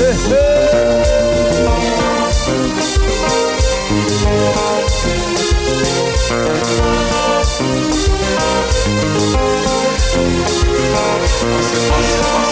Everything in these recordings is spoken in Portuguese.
Hey, hey.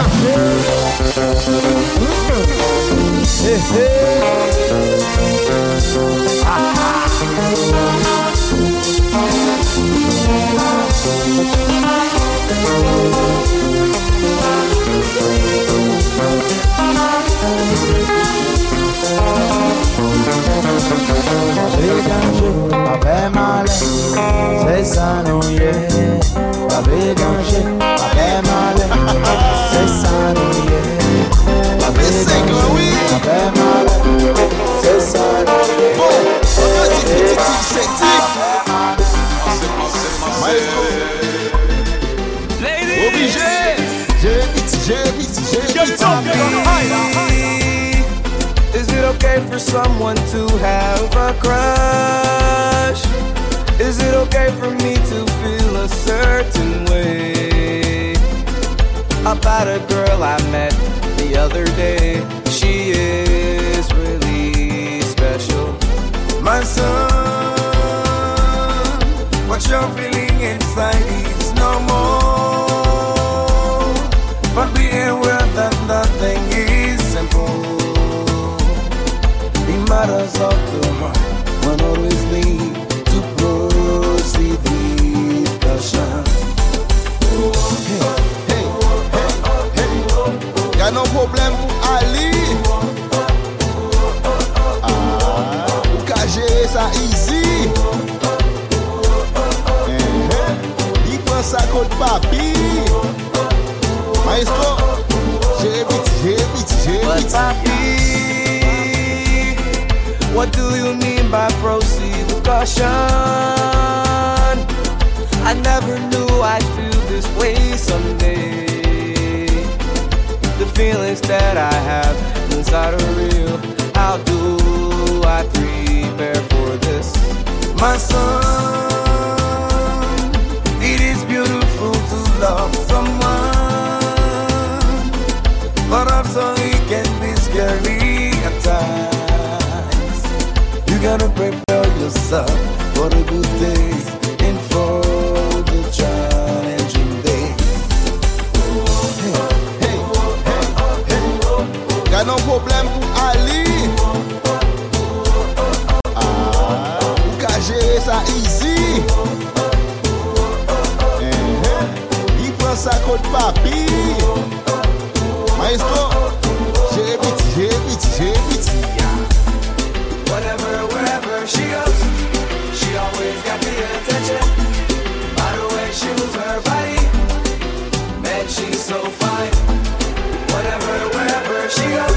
lá. Ei, ei. Ah, J'ai gagné, avec yeah. someone to have a crush? Is it okay for me to feel a certain way about a girl I met the other day? She is really special. My son, what you're feeling inside is no more. But we ain't worth code papi Maestro J-Beat, J-Beat, J-Beat papi What do you mean by proceed with caution? I never knew I'd feel this way someday The feelings that I have inside are real How do I prepare for this? My son problem Ali. Ah, Ou ka jere sa easy eh, eh, I pran sa kote papi. Maestro Jere piti, jere piti, jere piti. Whatever, wherever she goes She always got the attention. By the way she moves her body Man, she's so fine. Whatever, wherever she goes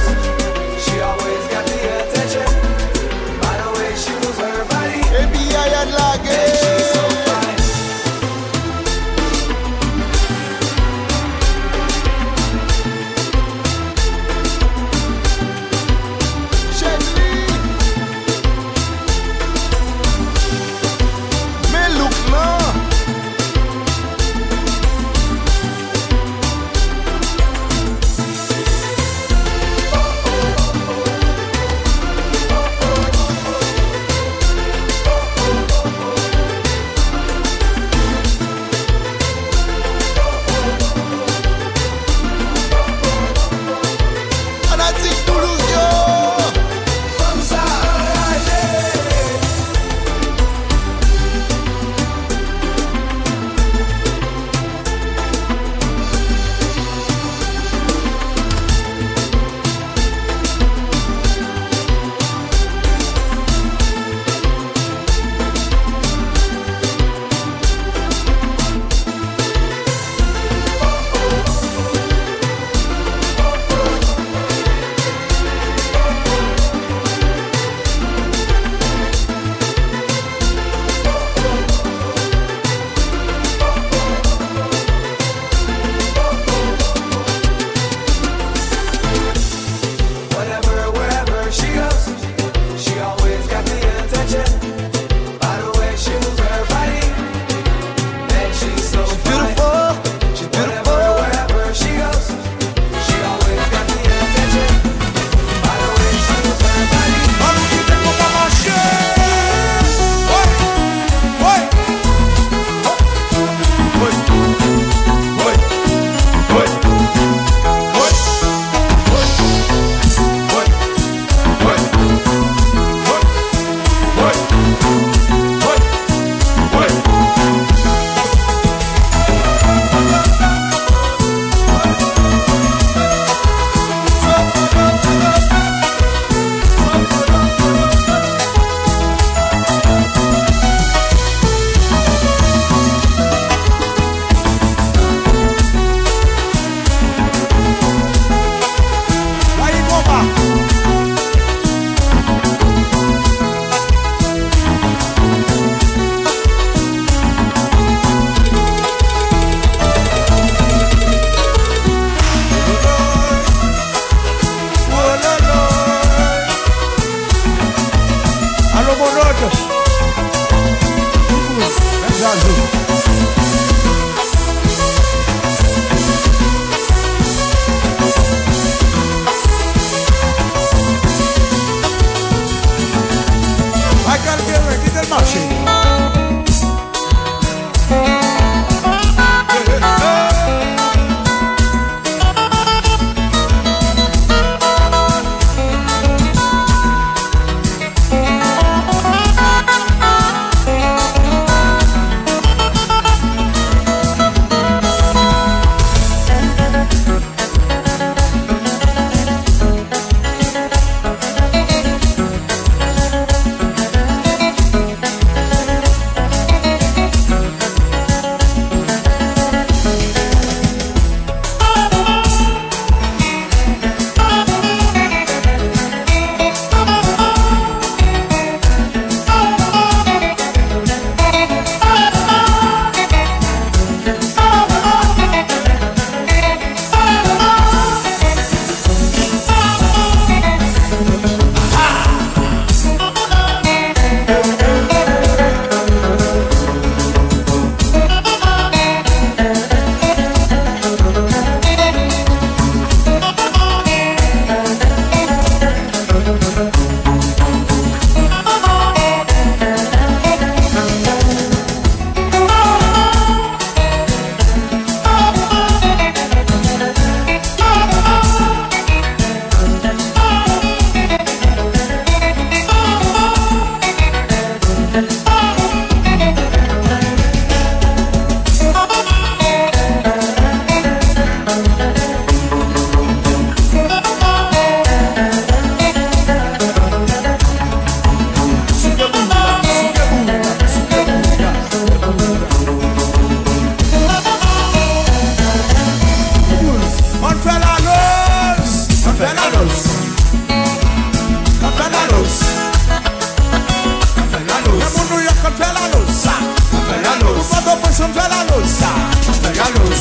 tô passando pela luz. Ah, pega a luz.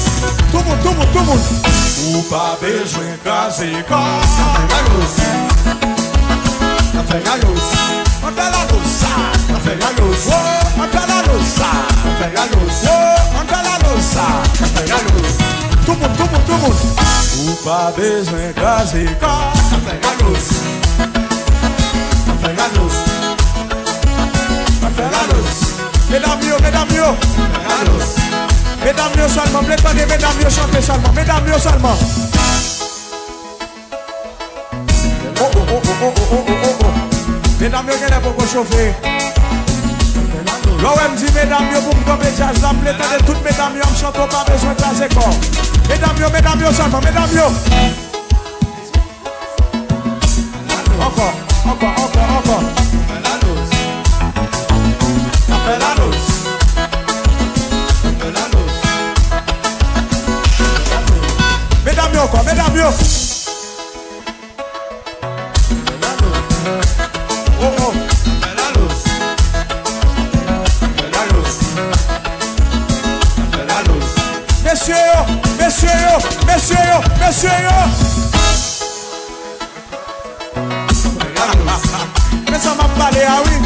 Tumo, tumo, tumo. O beijo em casa e gosta. Pega a luz. Ah, pega a luz. Ah, pega a luz. Pega a luz. Pega a luz. Pega a luz. Pega a luz. Pega a luz. Tumo, tumo, tumo. O beijo em casa e gosta. Pega a luz. Pega a luz. Pega a luz. Mesdames, yo, mesdames, yo. Mesdames, yo seulement. Mesdames, mesdames, yo chantez seulement. Mesdames, yo seulement. Oh, oh, oh, oh, oh, oh, oh, oh. oh. Mesdames, yo, qu'elle est pour chauffer. Lò wè mdi mèdam yo pou mkòm e jaz dam Lè tè de tout mèdam yo mchanto pa bezwen jaz e kòm Mèdam yo, mèdam yo, sanman, mèdam yo Ankon, ankon, ankon, ankon Júnior. Oh, oh. Mexeu, mexeu, mexeu, mexeu. Pensa uma baleia, ui.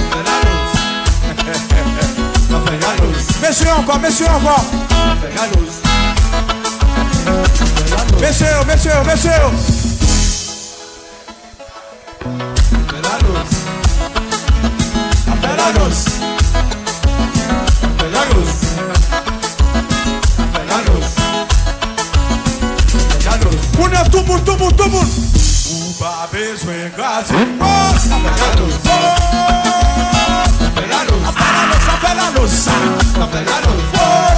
Mexeu, mexeu, mexeu. Deseo, deseo, deseo. Pedagos. A pedagos. A pedagos. A pedagos. Pedagos. Una tumur, tumur, tumur. Uba beso en casa. A pedagos. A pedagos. A pedagos. A pedagos. A pedagos.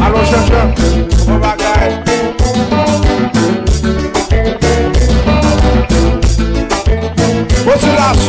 Alo chan chan Mwen bon bagay Mwen sou la sou